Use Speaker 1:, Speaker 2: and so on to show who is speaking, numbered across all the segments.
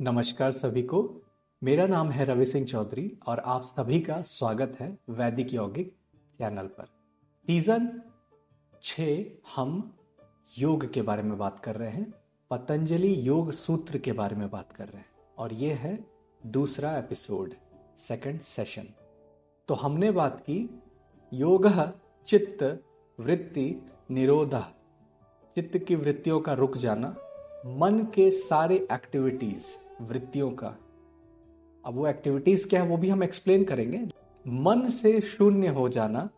Speaker 1: नमस्कार सभी को। मेरा नाम है रवि सिंह चौधरी और आप सभी का स्वागत है वैदिक यौगिक चैनल पर। सीज़न छ हम योग के बारे में बात कर रहे हैं, पतंजलि योग सूत्र के बारे में बात कर रहे हैं और ये है दूसरा एपिसोड सेकंड सेशन तो हमने बात की योग चित्त वृत्ति निरोध। चित्त की वृत्तियों का रुक जाना, मन के सारे एक्टिविटीज़ वृत्तियों का। अब वो एक्टिविटीज़ क्या है, वो भी हम एक्सप्लेन करेंगे। मन से शून्य हो जाना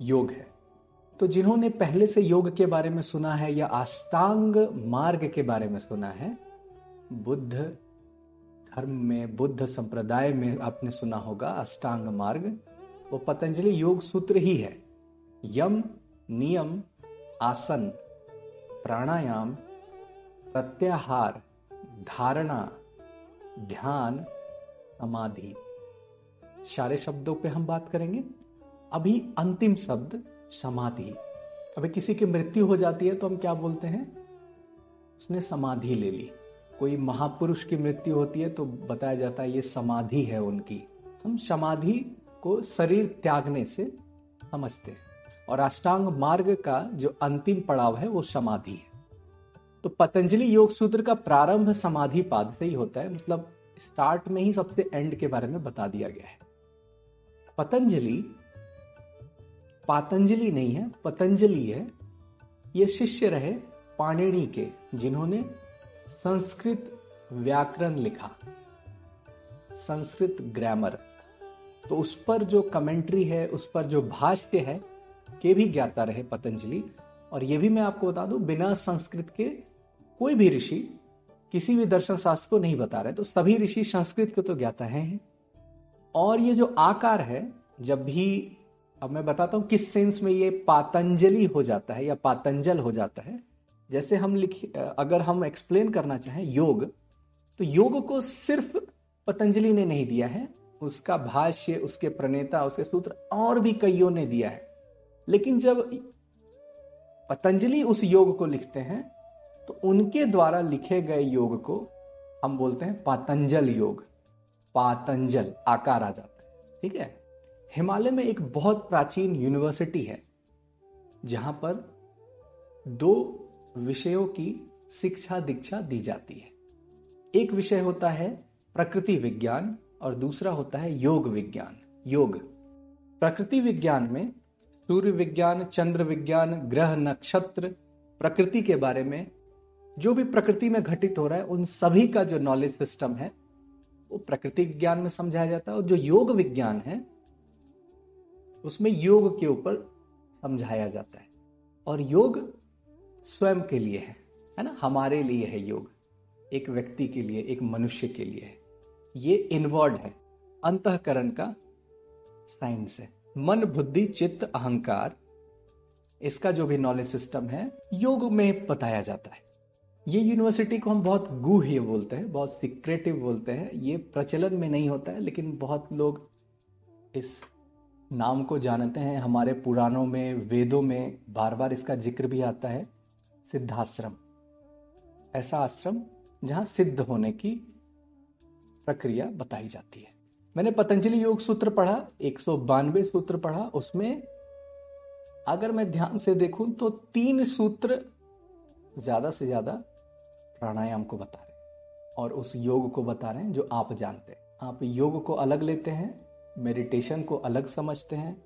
Speaker 1: योग है। तो जिन्होंने पहले से योग के बारे में सुना है या अष्टांग मार्ग के बारे में सुना है, बुद्ध धर्म में, बुद्ध संप्रदाय में आपने सुना होगा अष्टांग मार्ग। वो पतंजलि योग सूत्र ही है। यम, नियम, आसन, प्राणायाम, प्रत्याहार धारणा, ध्यान, समाधि। सारे शब्दों पे हम बात करेंगे। अभी अंतिम शब्द, समाधि। अभी किसी की मृत्यु हो जाती है तो हम क्या बोलते हैं? उसने समाधि ले ली। कोई महापुरुष की मृत्यु होती है तो बताया जाता है ये समाधि है उनकी। हम समाधि को शरीर त्यागने से समझते हैं। और अष्टांग मार्ग का जो अंतिम पड़ाव है वो समाधि है। तो पतंजलि योग सूत्र का प्रारंभ समाधि पाद से ही होता है। मतलब स्टार्ट में ही सबसे एंड के बारे में बता दिया गया है। पतंजलि, पातंजलि नहीं है, पतंजलि है, ये शिष्य रहे पाणिनि के, जिन्होंने संस्कृत व्याकरण लिखा, संस्कृत ग्रामर तो उस पर जो कमेंट्री है, उस पर जो भाष्य है, के भी ज्ञाता रहे पतंजलि। और ये भी मैं आपको बता दूँ, बिना संस्कृत के कोई भी ऋषि किसी भी दर्शन शास्त्र को नहीं बता रहे तो सभी ऋषि संस्कृत को तो ज्ञाता है और ये जो आकार है, जब भी, अब मैं बताता हूँ किस सेंस में ये पातंजलि हो जाता है या पातंजल हो जाता है। जैसे हम लिख, अगर हम एक्सप्लेन करना चाहें योग तो योग को सिर्फ़ पतंजलि ने नहीं दिया है, उसका भाष्य, उसके प्रणेता, उसके सूत्र और भी कईयों ने दिया है। लेकिन जब पतंजलि उस योग को लिखते हैं तो उनके द्वारा लिखे गए योग को हम बोलते हैं पातंजल योग। पातंजल, आकार आ जाता है, ठीक है? हिमालय में एक बहुत प्राचीन यूनिवर्सिटी है, जहाँ पर दो विषयों की शिक्षा दीक्षा दी जाती है। एक विषय होता है प्रकृति विज्ञान और दूसरा होता है योग विज्ञान, योग। प्रकृति विज्ञान में सूर्य विज्ञान, चंद्र विज्ञान, ग्रह नक्षत्र, प्रकृति के बारे में जो भी प्रकृति में घटित हो रहा है, उन सभी का जो नॉलेज सिस्टम है, वो प्रकृति विज्ञान में समझाया जाता है और जो योग विज्ञान है, उसमें योग के ऊपर समझाया जाता है। और योग स्वयं के लिए है है ना? हमारे लिए है योग। एक व्यक्ति के लिए, एक मनुष्य के लिए है। ये इनवर्ड है। अंतकरण का साइंस है। मन, बुद्धि, चित्त, अहंकार, इसका जो भी नॉलेज सिस्टम है, योग में बताया जाता है। ये यूनिवर्सिटी को हम बहुत गुह्य बोलते हैं, बहुत सिक्रेटिव बोलते हैं। ये प्रचलन में नहीं होता है, लेकिन बहुत लोग इस नाम को जानते हैं। हमारे पुराणों में, वेदों में बार बार इसका ज़िक्र भी आता है, सिद्धाश्रम। ऐसा आश्रम जहाँ सिद्ध होने की प्रक्रिया बताई जाती है। मैंने पतंजलि योग सूत्र पढ़ा, एक सौ बानवे सूत्र पढ़ा, उसमें अगर मैं ध्यान से देखूँ तो तीन सूत्र ज़्यादा से ज़्यादा प्राणायाम को बता रहे हैं और उस योग को बता रहे हैं जो आप जानते हैं। आप योग को अलग लेते हैं मेडिटेशन को अलग समझते हैं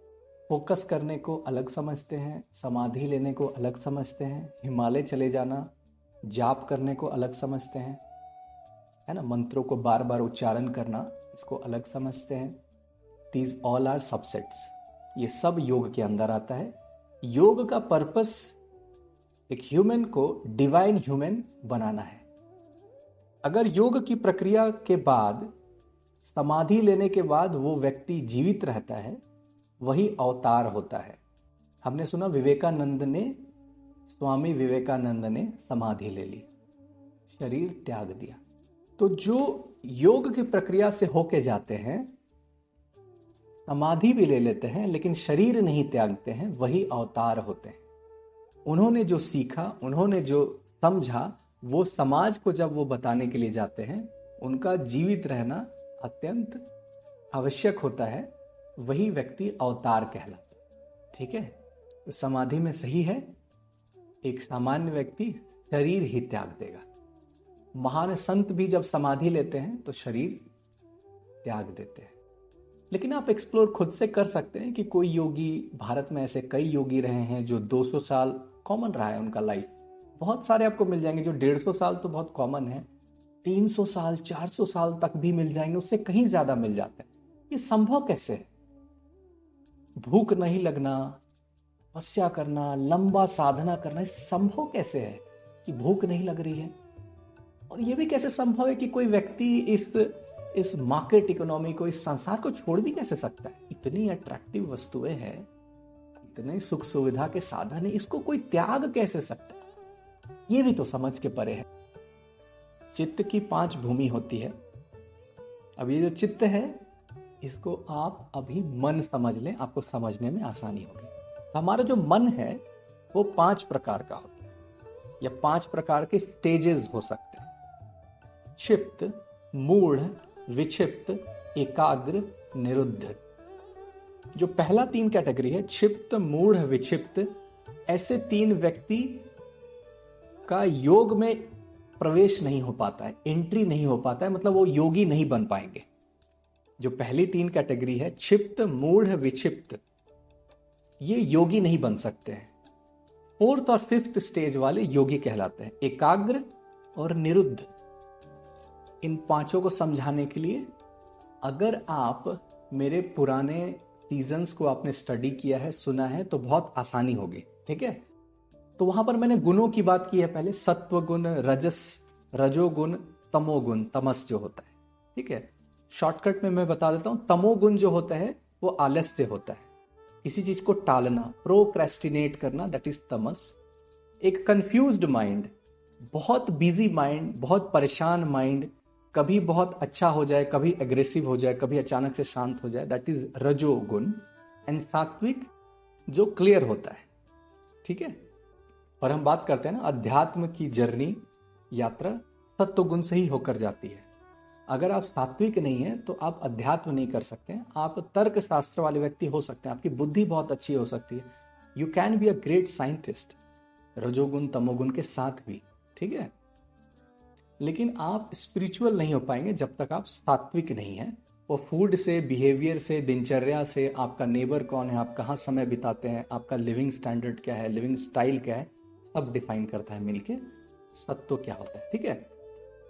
Speaker 1: फोकस करने को अलग समझते हैं, समाधि लेने को अलग समझते हैं, हिमालय चले जाना, जाप करने को अलग समझते हैं, है ना? मंत्रों को बार बार उच्चारण करना, इसको अलग समझते हैं। दीज ऑल आर सबसेट्स ये सब योग के अंदर आता है। योग का पर्पस एक ह्यूमन को डिवाइन ह्यूमन बनाना है। अगर योग की प्रक्रिया के बाद, समाधि लेने के बाद वो व्यक्ति जीवित रहता है, वही अवतार होता है। हमने सुना विवेकानंद ने, स्वामी विवेकानंद ने समाधि ले ली, शरीर त्याग दिया। तो जो योग की प्रक्रिया से होके जाते हैं, समाधि भी ले लेते हैं, लेकिन शरीर नहीं त्यागते हैं, वही अवतार होते हैं। उन्होंने जो सीखा, उन्होंने जो समझा, वो समाज को जब वो बताने के लिए जाते हैं, उनका जीवित रहना अत्यंत आवश्यक होता है। वही व्यक्ति अवतार कहलाता ठीक है? तो समाधि में सही है। एक सामान्य व्यक्ति शरीर ही त्याग देगा। महान संत भी जब समाधि लेते हैं तो शरीर त्याग देते हैं। लेकिन आप एक्सप्लोर खुद से कर सकते हैं कि कोई योगी, भारत में ऐसे कई योगी रहे हैं जो 200 साल कॉमन रहा है उनका लाइफ बहुत सारे आपको मिल जाएँगे जो डेढ़ सौ साल तो बहुत कॉमन है. 300 साल 400 साल तक भी मिल जाएँगे, उससे कहीं ज़्यादा मिल जाता है. ये संभव कैसे है? भूख नहीं लगना तपस्या करना, लंबा साधना करना संभव कैसे है कि भूख नहीं लग रही है? और यह भी कैसे संभव है कि कोई व्यक्ति इस इस मार्केट इकोनॉमी को, इस संसार को छोड़ भी कैसे सकता है? इतनी अट्रैक्टिव वस्तुएँ हैं इतने सुख सुविधा के साधन है, इसको कोई त्याग कैसे सकता? ये भी तो समझ के परे है। चित्त की पाँच भूमि होती है। अब ये जो चित्त है, इसको आप अभी मन समझ लें, आपको समझने में आसानी होगी। तो हमारा जो मन है, वो पाँच प्रकार का होता है। या पाँच प्रकार के स्टेजेस हो सकते हैं। क्षिप्त, मूढ़, विक्षिप्त, एकाग्र, निरुद्ध। जो पहला तीन कैटेगरी है क्षिप्त मूढ़, विक्षिप्त, ऐसे तीन व्यक्ति का योग में प्रवेश नहीं हो पाता है एंट्री नहीं हो पाता है मतलब वो योगी नहीं बन पाएँगे। जो पहली तीन कैटेगरी है क्षिप्त मूढ़, विक्षिप्त, ये योगी नहीं बन सकते हैं। फोर्थ और फिफ्थ स्टेज वाले योगी कहलाते हैं, एकाग्र और निरुद्ध। इन पाँचों को समझाने के लिए, अगर आप मेरे पुराने सीजन्स को आपने स्टडी किया है, सुना है तो बहुत आसानी होगी, ठीक है? तो वहाँ पर मैंने गुणों की बात की है पहले सत्व गुण रजस, रजोगुण, तमोगुण, तमस जो होता है, ठीक है? शॉर्टकट में मैं बता देता हूँ, तमोगुण जो होता है, वो आलस्य होता है। किसी चीज़ को टालना प्रोक्रेस्टिनेट करना दैट इज़ तमस, एक कंफ्यूज्ड माइंड बहुत बिज़ी माइंड बहुत परेशान माइंड कभी बहुत अच्छा हो जाए, कभी एग्रेसिव हो जाए, कभी अचानक से शांत हो जाए दैट इज़ रजो गुण एंड सात्विक जो क्लियर होता है। ठीक है? और हम बात करते हैं ना, अध्यात्म की जर्नी, यात्रा सत्व गुण से ही होकर जाती है। अगर आप सात्विक नहीं है तो आप अध्यात्म नहीं कर सकते। आप तर्क शास्त्र वाले व्यक्ति हो सकते हैं। आपकी बुद्धि बहुत अच्छी हो सकती है। You can be a great scientist रजोगुण, तमोगुण के साथ भी। ठीक है? लेकिन आप स्पिरिचुअल नहीं हो पाएँगे जब तक आप सात्विक नहीं है। वो फ़ूड से बिहेवियर से, दिनचर्या से, आपका नेबर कौन है, आप कहाँ समय बिताते हैं, आपका लिविंग स्टैंडर्ड क्या है लिविंग स्टाइल क्या है, सब डिफाइन करता है मिलके। सत्व क्या होता है, ठीक है?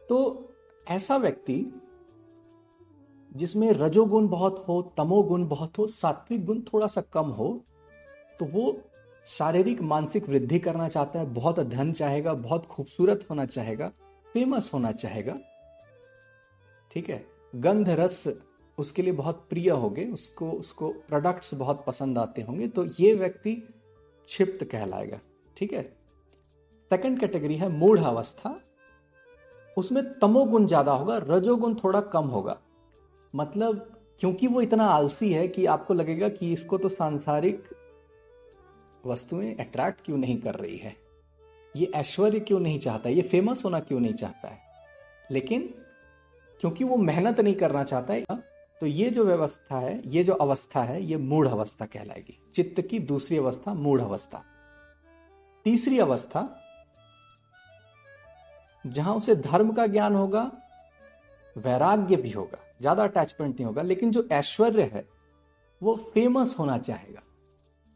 Speaker 1: तो ऐसा व्यक्ति जिसमें रजोगुण बहुत हो, तमोगुण बहुत हो, सात्विक गुण थोड़ा सा कम हो तो वो शारीरिक, मानसिक वृद्धि करना चाहता है, बहुत धन चाहेगा, बहुत खूबसूरत होना चाहेगा फ़ेमस होना चाहेगा। ठीक है? गंध रस उसके लिए बहुत प्रिय होंगे, उसको उसको प्रोडक्ट्स बहुत पसंद आते होंगे तो ये व्यक्ति क्षिप्त कहलाएगा। ठीक है? सेकंड कैटेगरी है मूढ़ अवस्था। उसमें तमोगुण ज़्यादा होगा, रजोगुण थोड़ा कम होगा। मतलब क्योंकि वो इतना आलसी है कि आपको लगेगा कि इसको तो सांसारिक वस्तुएँ अट्रैक्ट क्यों नहीं कर रही है। ये ऐश्वर्य क्यों नहीं चाहता? ये फ़ेमस होना क्यों नहीं चाहता है? लेकिन क्योंकि वो मेहनत नहीं करना चाहता है तो ये जो व्यवस्था है, ये जो अवस्था है, ये मूढ़ अवस्था कहलाएगी। चित्त की दूसरी अवस्था मूढ़ अवस्था। तीसरी अवस्था, जहाँ उसे धर्म का ज्ञान होगा, वैराग्य भी होगा। ज़्यादा अटैचमेंट नहीं होगा, लेकिन जो ऐश्वर्य है, वो फ़ेमस होना चाहेगा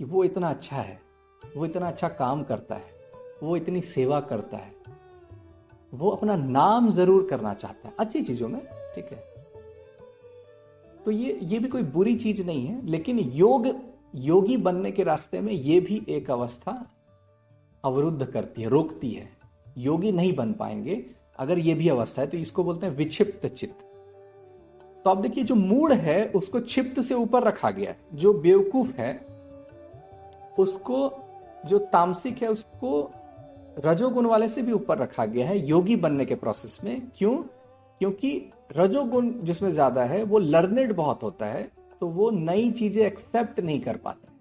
Speaker 1: कि वो इतना अच्छा है, वो इतना अच्छा काम करता है। वो इतनी सेवा करता है। वो अपना नाम ज़रूर करना चाहता है। अच्छी चीज़ों में, ठीक है। तो ये ये भी कोई बुरी चीज़ नहीं है, लेकिन योग, योगी बनने के रास्ते में ये भी एक अवस्था अवरुद्ध करती है, रोकती है। योगी नहीं बन पाएँगे, अगर ये भी अवस्था है तो इसको बोलते हैं विक्षिप्त चित्त। तो आप देखिए, जो मूड है, उसको क्षिप्त से ऊपर रखा गया है। जो बेवकूफ़ है, उसको, जो तामसिक है, उसको रजोगुण वाले से भी ऊपर रखा गया है, योगी बनने के प्रोसेस में। क्यों? क्योंकि रजोगुण जिसमें ज़्यादा है, वो लर्नेड बहुत होता है तो वो नई चीज़ें एक्सेप्ट नहीं कर पाता।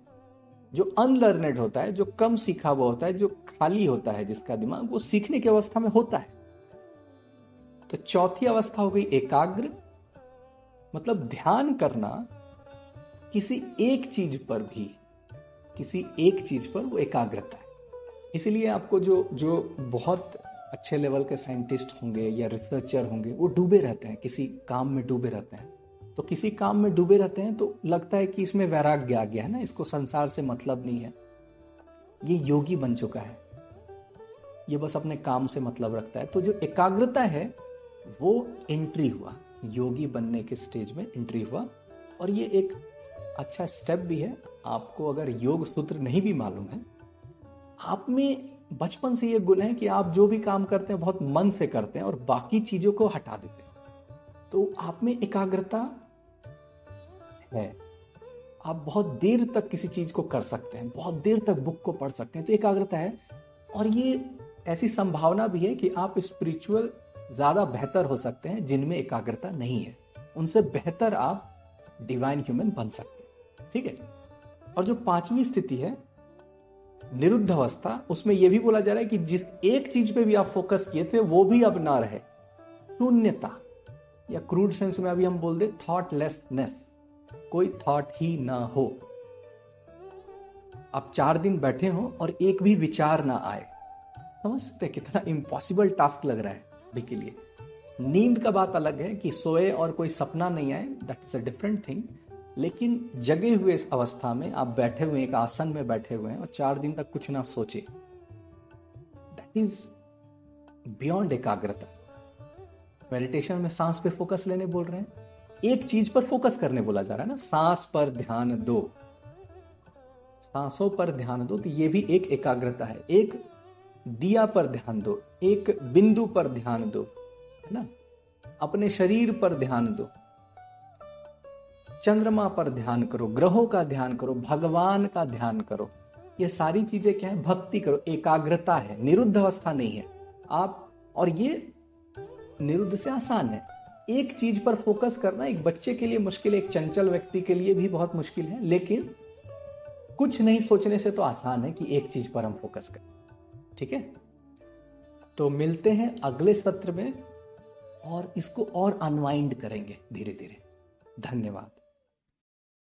Speaker 1: जो अनलर्नेड होता है, जो कम सीखा हुआ होता है, जो खाली होता है जिसका दिमाग, वो सीखने की अवस्था में होता है। तो चौथी अवस्था हो गई एकाग्र। मतलब ध्यान करना किसी एक चीज़ पर भी, किसी एक चीज़ पर वो एकाग्रता है। इसीलिए आपको जो जो बहुत अच्छे लेवल के साइंटिस्ट होंगे या रिसर्चर होंगे, वो डूबे रहते हैं, किसी काम में डूबे रहते हैं। तो किसी काम में डूबे रहते हैं तो लगता है कि इसमें वैराग्य आ गया है ना, इसको संसार से मतलब नहीं है। ये योगी बन चुका है। ये बस अपने काम से मतलब रखता है। तो जो एकाग्रता है, वो एंट्री हुआ। योगी बनने के स्टेज में एंट्री हुआ। और ये एक अच्छा स्टेप भी है। आपको अगर योग सूत्र नहीं भी मालूम है आप में बचपन से ये गुण है कि आप जो भी काम करते हैं, बहुत मन से करते हैं और बाकी चीज़ों को हटा देते हैं। तो आप में एकाग्रता है। आप बहुत देर तक किसी चीज़ को कर सकते हैं, बहुत देर तक बुक को पढ़ सकते हैं तो एकाग्रता है। और ये ऐसी संभावना भी है कि आप स्पिरिचुअल ज़्यादा बेहतर हो सकते हैं, जिनमें एकाग्रता नहीं है। उनसे बेहतर आप डिवाइन ह्यूमन बन सकते हैं। ठीक है? और जो पांचवी स्थिति है निरुद्ध अवस्था, उसमें यह भी बोला जा रहा है कि जिस एक चीज़ पे भी आप फोकस किए थे, वो भी अब ना रहे। शून्यता, या क्रूड सेंस में अभी हम बोल दे थॉटलेसनेस कोई थॉट ही ना हो। आप चार दिन बैठे हो और एक भी विचार ना आए। समझ सकते कितना इम्पॉसिबल टास्क लग रहा है अभी के लिए। नींद का बात अलग है कि सोए और कोई सपना नहीं आए that is a different thing लेकिन जगे हुए इस अवस्था में आप बैठे हुए एक आसन में बैठे हुए हैं और चार दिन तक कुछ ना सोचे। दैट इज़ बियॉन्ड एकाग्रता। मेडिटेशन में सांस पे फोकस लेने बोल रहे हैं। एक चीज़ पर फोकस करने बोला जा रहा है ना, सांस पर ध्यान दो। सांसों पर ध्यान दो तो ये भी एक एकाग्रता है। एक दिया पर ध्यान दो, एक बिंदु पर ध्यान दो, है ना? अपने शरीर पर ध्यान दो। चंद्रमा पर ध्यान करो, ग्रहों का ध्यान करो, भगवान का ध्यान करो। ये सारी चीज़ें क्या है? भक्ति करो। एकाग्रता है, निरुद्ध अवस्था नहीं है। आप, और ये निरुद्ध से आसान है। एक चीज़ पर फोकस करना एक बच्चे के लिए मुश्किल है एक चंचल व्यक्ति के लिए भी बहुत मुश्किल है, लेकिन कुछ नहीं सोचने से तो आसान है कि एक चीज़ पर हम फोकस करें। ठीक है? तो मिलते हैं अगले सत्र में, और इसको और अनवाइंड करेंगे धीरे धीरे धन्यवाद।